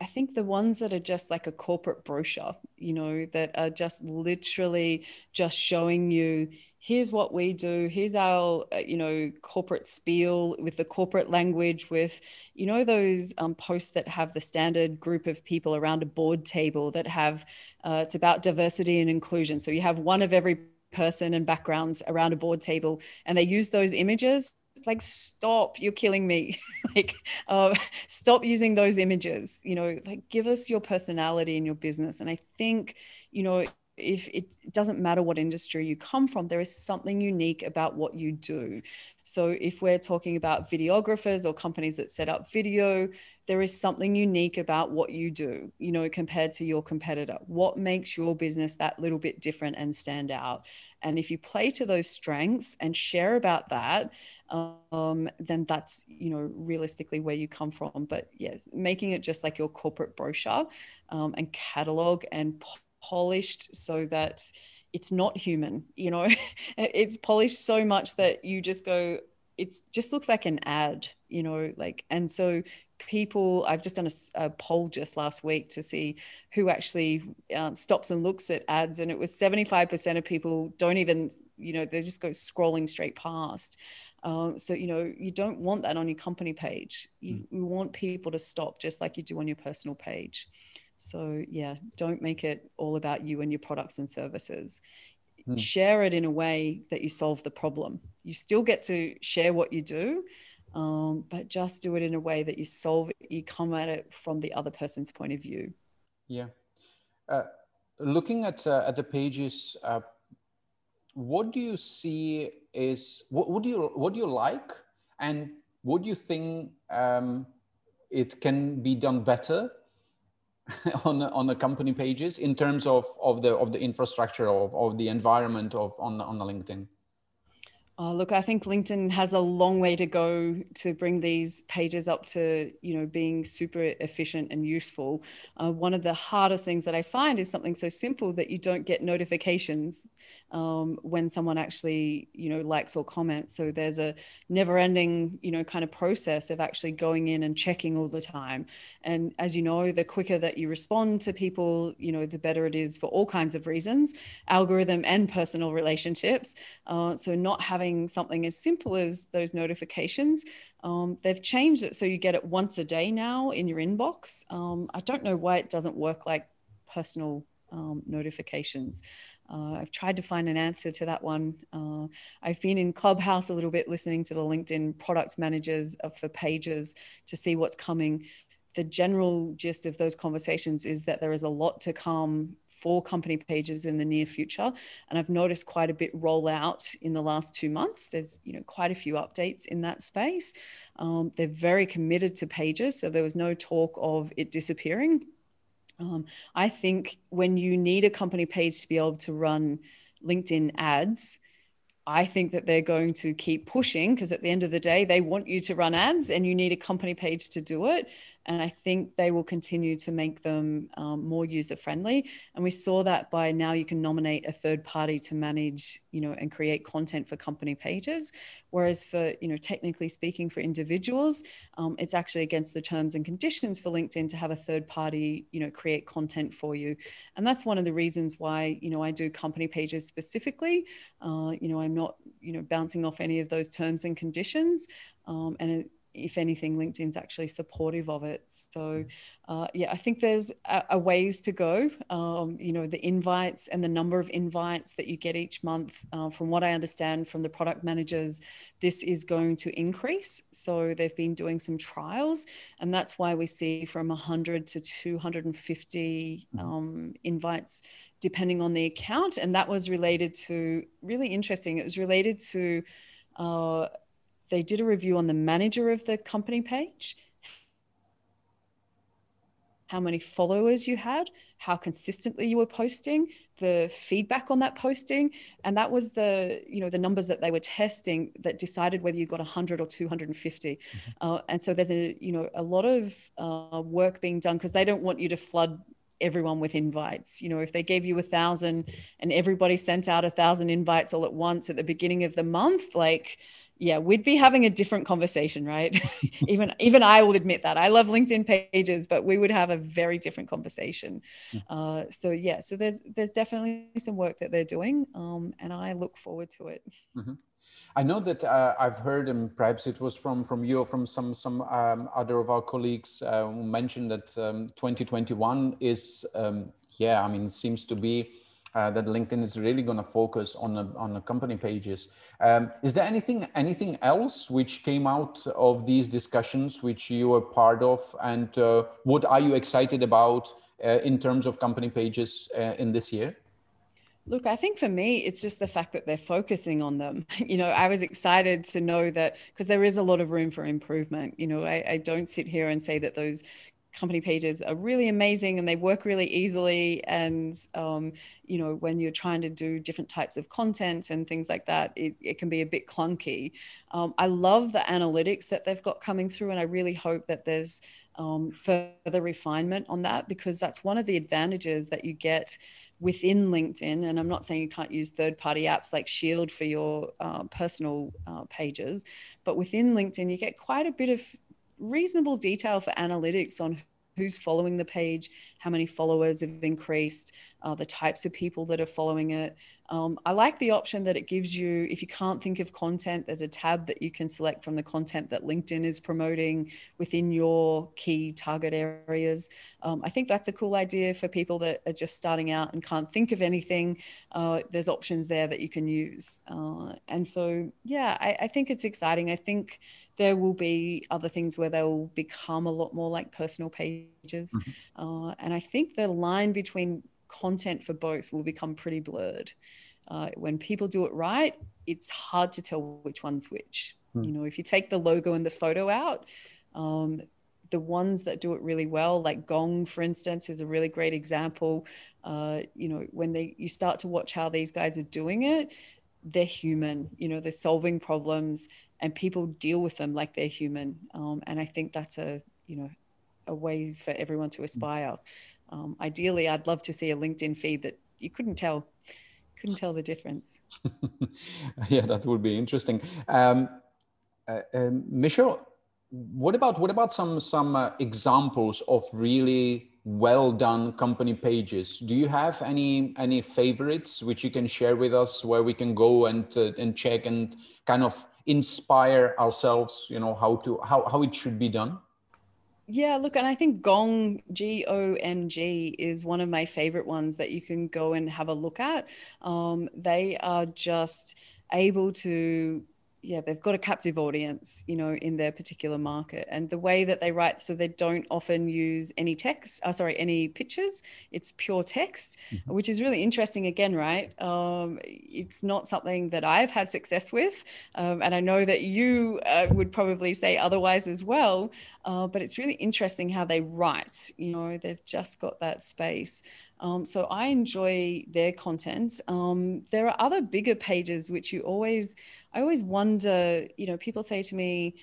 I think the ones that are just like a corporate brochure, you know, that are just literally just showing you here's what we do here's our uh, you know corporate spiel with the corporate language with you know those um, posts that have the standard group of people around a board table that have uh, it's about diversity and inclusion. So you have one of every person and backgrounds around a board table and they use those images. Like stop you're killing me. (laughs) Like uh, (laughs) stop using those images. You know like give us your personality in your business. And i think you know if it doesn't matter what industry you come from, there is something unique about what you do. So, if we're talking about videographers or companies that set up video, there is something unique about what you do, you know, compared to your competitor. What makes your business that little bit different and stand out? And if you play to those strengths and share about that, um, then that's, you know, realistically where you come from. But yes, making it just like your corporate brochure um, and catalog and polished so that it's not human you know? (laughs) It's polished so much that you just go it just looks like an ad you know like and so people i've just done a, a poll just last week to see who actually um, stops and looks at ads and it was 75% of people don't even you know they just go scrolling straight past. Um, so you know you don't want that on your company page. You, mm. you want people to stop just like you do on your personal page so, yeah, don't make it all about you and your products and services. Hmm. Share it in a way that you solve the problem. You still get to share what you do, um, but just do it in a way that you solve it, you come at it from the other person's point of view. Yeah. Uh, looking at, uh, at the pages, uh, what do you see is what, what do you what do you like and what do you think um, it can be done better (laughs) on on the company pages in terms of of the of the infrastructure of, of the environment of on on the linkedin Oh, look, I think LinkedIn has a long way to go to bring these pages up to, you know, being super efficient and useful. Uh, one of the hardest things that I find is something so simple that you don't get notifications um, when someone actually, you know, likes or comments. So there's a never-ending, you know, kind of process of actually going in and checking all the time. And as you know, the quicker that you respond to people, you know, the better it is for all kinds of reasons, algorithm and personal relationships. Uh, so not having something as simple as those notifications. Um, they've changed it so you get it once a day now in your inbox. Um, I don't know why it doesn't work like personal um, notifications. Uh, I've tried to find an answer to that one. Uh, I've been in Clubhouse a little bit listening to the LinkedIn product managers for pages to see what's coming. The general gist of those conversations is that there is a lot to come for company pages in the near future. And I've noticed quite a bit roll out in the last two months. There's, you know, quite a few updates in that space. Um, they're very committed to pages. So there was no talk of it disappearing. Um, I think when you need a company page to be able to run LinkedIn ads, I think that they're going to keep pushing because at the end of the day, they want you to run ads and you need a company page to do it. And I think they will continue to make them um, more user friendly. And we saw that by now you can nominate a third party to manage, you know, and create content for company pages. Whereas for, you know, technically speaking for individuals, um, it's actually against the terms and conditions for LinkedIn to have a third party, you know, create content for you. And that's one of the reasons why, you know, I do company pages specifically. Uh, you know, I'm not, you know, bouncing off any of those terms and conditions. Um, and it, if anything, LinkedIn's actually supportive of it. So, mm. uh, yeah, I think there's a, a ways to go. Um, you know, the invites and the number of invites that you get each month, uh, from what I understand from the product managers, this is going to increase. So, they've been doing some trials, and that's why we see from 100 to 250 mm. um, invites depending on the account. And that was related to really interesting. It was related to uh, they did a review on the manager of the company page, how many followers you had, how consistently you were posting, the feedback on that posting, and that was the you know the numbers that they were testing that decided whether you got 100 or 250. Mm-hmm. Uh, and so there's a you know a lot of uh, work being done because they don't want you to flood everyone with invites. You know, if they gave you a thousand and everybody sent out a thousand invites all at once at the beginning of the month, like yeah we'd be having a different conversation right (laughs) even even i will admit that i love linkedin pages but we would have a very different conversation hmm. uh, so yeah so there's there's definitely some work that they're doing um, and i look forward to it mm-hmm. I know that uh, I've heard, and perhaps it was from from you or from some some um, other of our colleagues uh, who mentioned that um, 2021 is, um, yeah, I mean, seems to be uh, that LinkedIn is really going to focus on a, on the company pages. Um, is there anything anything else which came out of these discussions which you were part of, and uh, what are you excited about uh, in terms of company pages uh, in this year? Look, I think for me, it's just the fact that they're focusing on them. (laughs) You know, I was excited to know that because there is a lot of room for improvement. You know, I, I, don't sit here and say that those company pages are really amazing and they work really easily. And um, you know when you're trying to do different types of content and things like that it, it can be a bit clunky. Um, i love the analytics that they've got coming through and i really hope that there's um, further refinement on that because that's one of the advantages that you get within linkedin. And i'm not saying you can't use third party apps like shield for your uh, personal uh, pages but within linkedin you get quite a bit of reasonable detail for analytics on who's following the page, how many followers have increased, uh, the types of people that are following it. Um, I like the option that it gives you. If you can't think of content, there's a tab that you can select from the content that LinkedIn is promoting within your key target areas. Um, I think that's a cool idea for people that are just starting out and can't think of anything. Uh, there's options there that you can use. Uh, and so, yeah, I, I think it's exciting. I think there will be other things where they will become a lot more like personal pages. Mm-hmm. Uh, and I think the line between content for both will become pretty blurred. Uh, when people do it right, it's hard to tell which one's which. Mm. You know, if you take the logo and the photo out, um, the ones that do it really well, like Gong, for instance, is a really great example. Uh, you know, when they you start to watch how these guys are doing it, they're human. You know, they're solving problems, and people deal with them like they're human. Um, and I think that's a you know a way for everyone to aspire um, ideally, I'd love to see a LinkedIn feed that you couldn't tell, couldn't tell the difference. (laughs) yeah, that would be interesting. Um, uh, um, Michelle, what about what about some some uh, examples of really well done company pages? Do you have any any favorites which you can share with us where we can go and uh, and check and kind of inspire ourselves? You know how to how how it should be done. Yeah, look, and I think Gong, G O N G, is one of my favorite ones that you can go and have a look at. Um, they are just able to yeah they've got a captive audience you know in their particular market. And the way that they write so they don't often use any text uh, sorry any pictures. It's pure text mm-hmm. which is really interesting again right? Um, it's not something that i've had success with. Um, and i know that you uh, would probably say otherwise as well. Uh, but it's really interesting how they write you know they've just got that space. Um, so I enjoy their content. Um, there are other bigger pages which you always, I always wonder, you know, people say to me,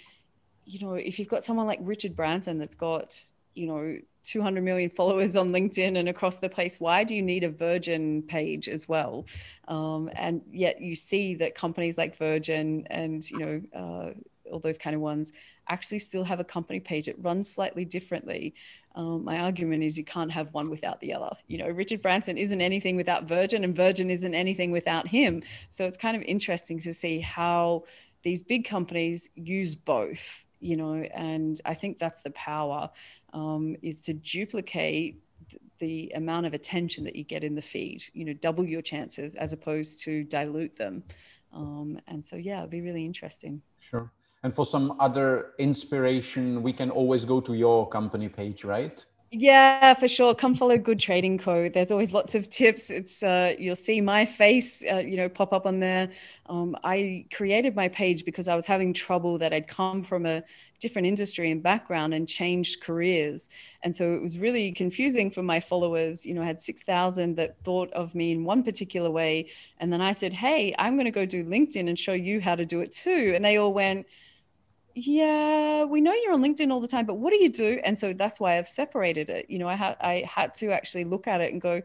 you know, if you've got someone like Richard Branson that's got, you know, 200 million followers on LinkedIn and across the place, why do you need a Virgin page as well? Um, and yet you see that companies like Virgin and, you know, uh, all those kind of ones actually still have a company page. It runs slightly differently. Um, my argument is you can't have one without the other. You know, Richard Branson isn't anything without Virgin, and Virgin isn't anything without him. So it's kind of interesting to see how these big companies use both. You know, and I think that's the power um, is to duplicate the amount of attention that you get in the feed. You know, double your chances as opposed to dilute them. Um, and so, yeah, it'd be really interesting. Sure. And for some other inspiration, we can always go to your company page, right? Yeah, for sure. Come follow Good Trading Co. There's always lots of tips. It's uh, you'll see my face, uh, you know, pop up on there. Um, I created my page because I was having trouble that I'd come from a different industry and background and changed careers, and so it was really confusing for my followers. You know, I had six thousand that thought of me in one particular way, and then I said, "Hey, I'm going to go do LinkedIn and show you how to do it too," and they all went yeah, we know you're on LinkedIn all the time, but what do you do? And so that's why I've separated it. You know, I had I had to actually look at it and go,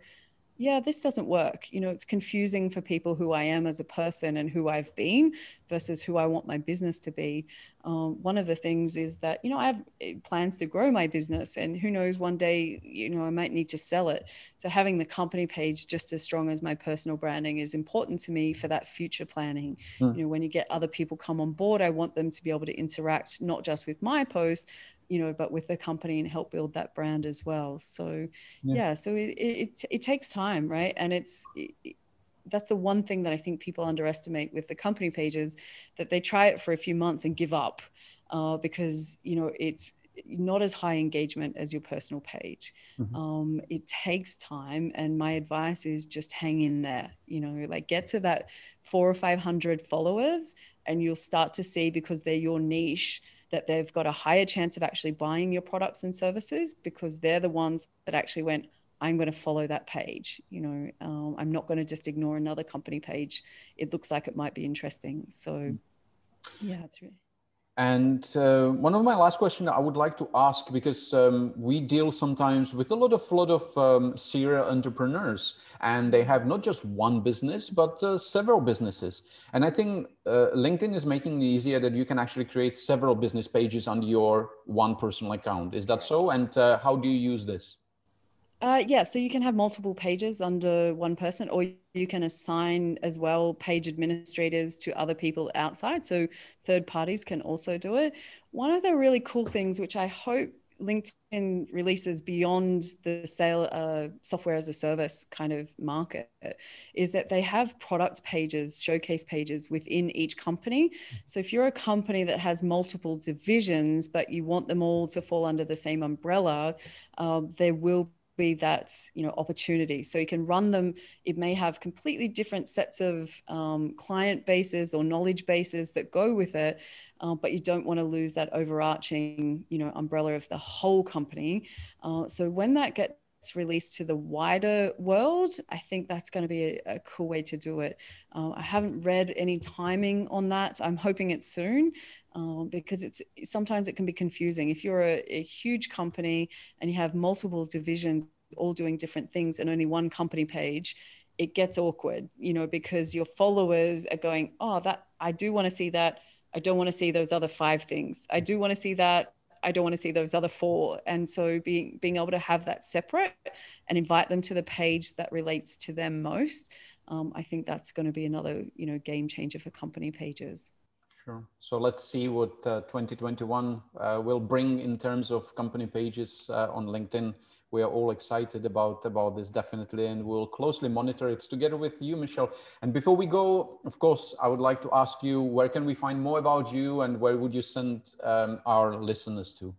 yeah, this doesn't work. You know, it's confusing for people who I am as a person and who I've been versus who I want my business to be. Um, one of the things is that, you know, I have eh, plans to grow my business and who knows, one day, you know, I might need to sell it. So having the company page just as strong as my personal branding is important to me for that future planning. Mm. You know, when you get other people come on board, I want them to be able to interact not just with my post, you know, but with the company and help build that brand as well. So, yeah, yeah so it, it, it, takes time, right? And it's, it, that's the one thing that I think people underestimate with the company pages that they try it for a few months and give up uh, because, you know, it's, not as high engagement as your personal page. Mm-hmm. Um, it takes time, and my advice is just hang in there. You know, like get to that four or five hundred followers, and you'll start to see because they're your niche that they've got a higher chance of actually buying your products and services because they're the ones that actually went i'm going to follow that page you know um, i'm not going to just ignore another company page it looks like it might be interesting so hmm. yeah it's really and uh, one of my last questions I would like to ask because um, we deal sometimes with a lot of lot of um, serial entrepreneurs, and they have not just one business but uh, several businesses. And I think uh, LinkedIn is making it easier that you can actually create several business pages under your one personal account. Is that so? And uh, how do you use this? Uh, yeah, so you can have multiple pages under one person, or you can assign as well page administrators to other people outside. So third parties can also do it. One of the really cool things, which I hope LinkedIn releases beyond the sale uh, software as a service kind of market is that they have product pages, showcase pages within each company. So if you're a company that has multiple divisions, but you want them all to fall under the same umbrella, uh, there will be that you know opportunity so you can run them it may have completely different sets of um, client bases or knowledge bases that go with it uh, but you don't want to lose that overarching you know umbrella of the whole company uh, so when that gets released to the wider world, I think that's going to be a, a cool way to do it. Uh, I haven't read any timing on that. I'm hoping it's soon um, because it's sometimes it can be confusing. If you're a, a huge company and you have multiple divisions all doing different things and only one company page, it gets awkward, you know, because your followers are going, oh, that I do want to see that. I don't want to see those other five things. I do want to see that. I don't want to see those other four. And so being being able to have that separate and invite them to the page that relates to them most, um, I think that's going to be another you know game changer for company pages. Sure. So let's see what uh, 2021 uh, will bring in terms of company pages uh, on LinkedIn. We are all excited about about this definitely, and we'll closely monitor it together with you, Michelle. And before we go, of course, I would like to ask you where can we find more about you, and where would you send um, our listeners to?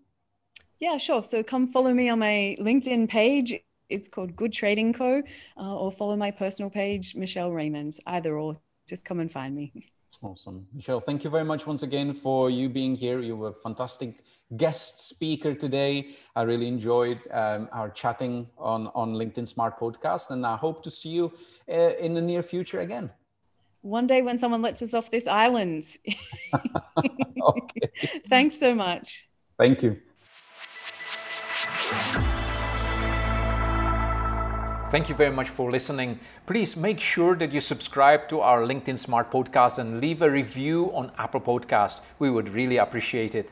Yeah, sure. So come follow me on my LinkedIn page. It's called Good Trading Co. Uh, or follow my personal page, Michelle Raymond. Either or, just come and find me. (laughs) Awesome. Michelle, thank you very much once again for you being here. You were a fantastic guest speaker today. I really enjoyed um, our chatting on, on LinkedIn Smart Podcast, and I hope to see you uh, in the near future again. One day when someone lets us off this island. (laughs) okay. (laughs) Thanks so much. Thank you. Thank you very much for listening. Please make sure that you subscribe to our LinkedIn Smart podcast and leave a review on Apple Podcast. We would really appreciate it.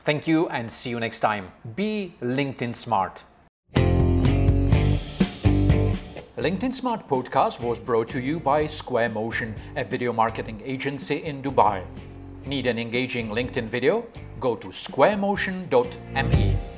Thank you and see you next time. Be LinkedIn Smart. LinkedIn Smart podcast was brought to you by Square Motion, a video marketing agency in Dubai. Need an engaging LinkedIn video? Go to squaremotion.me.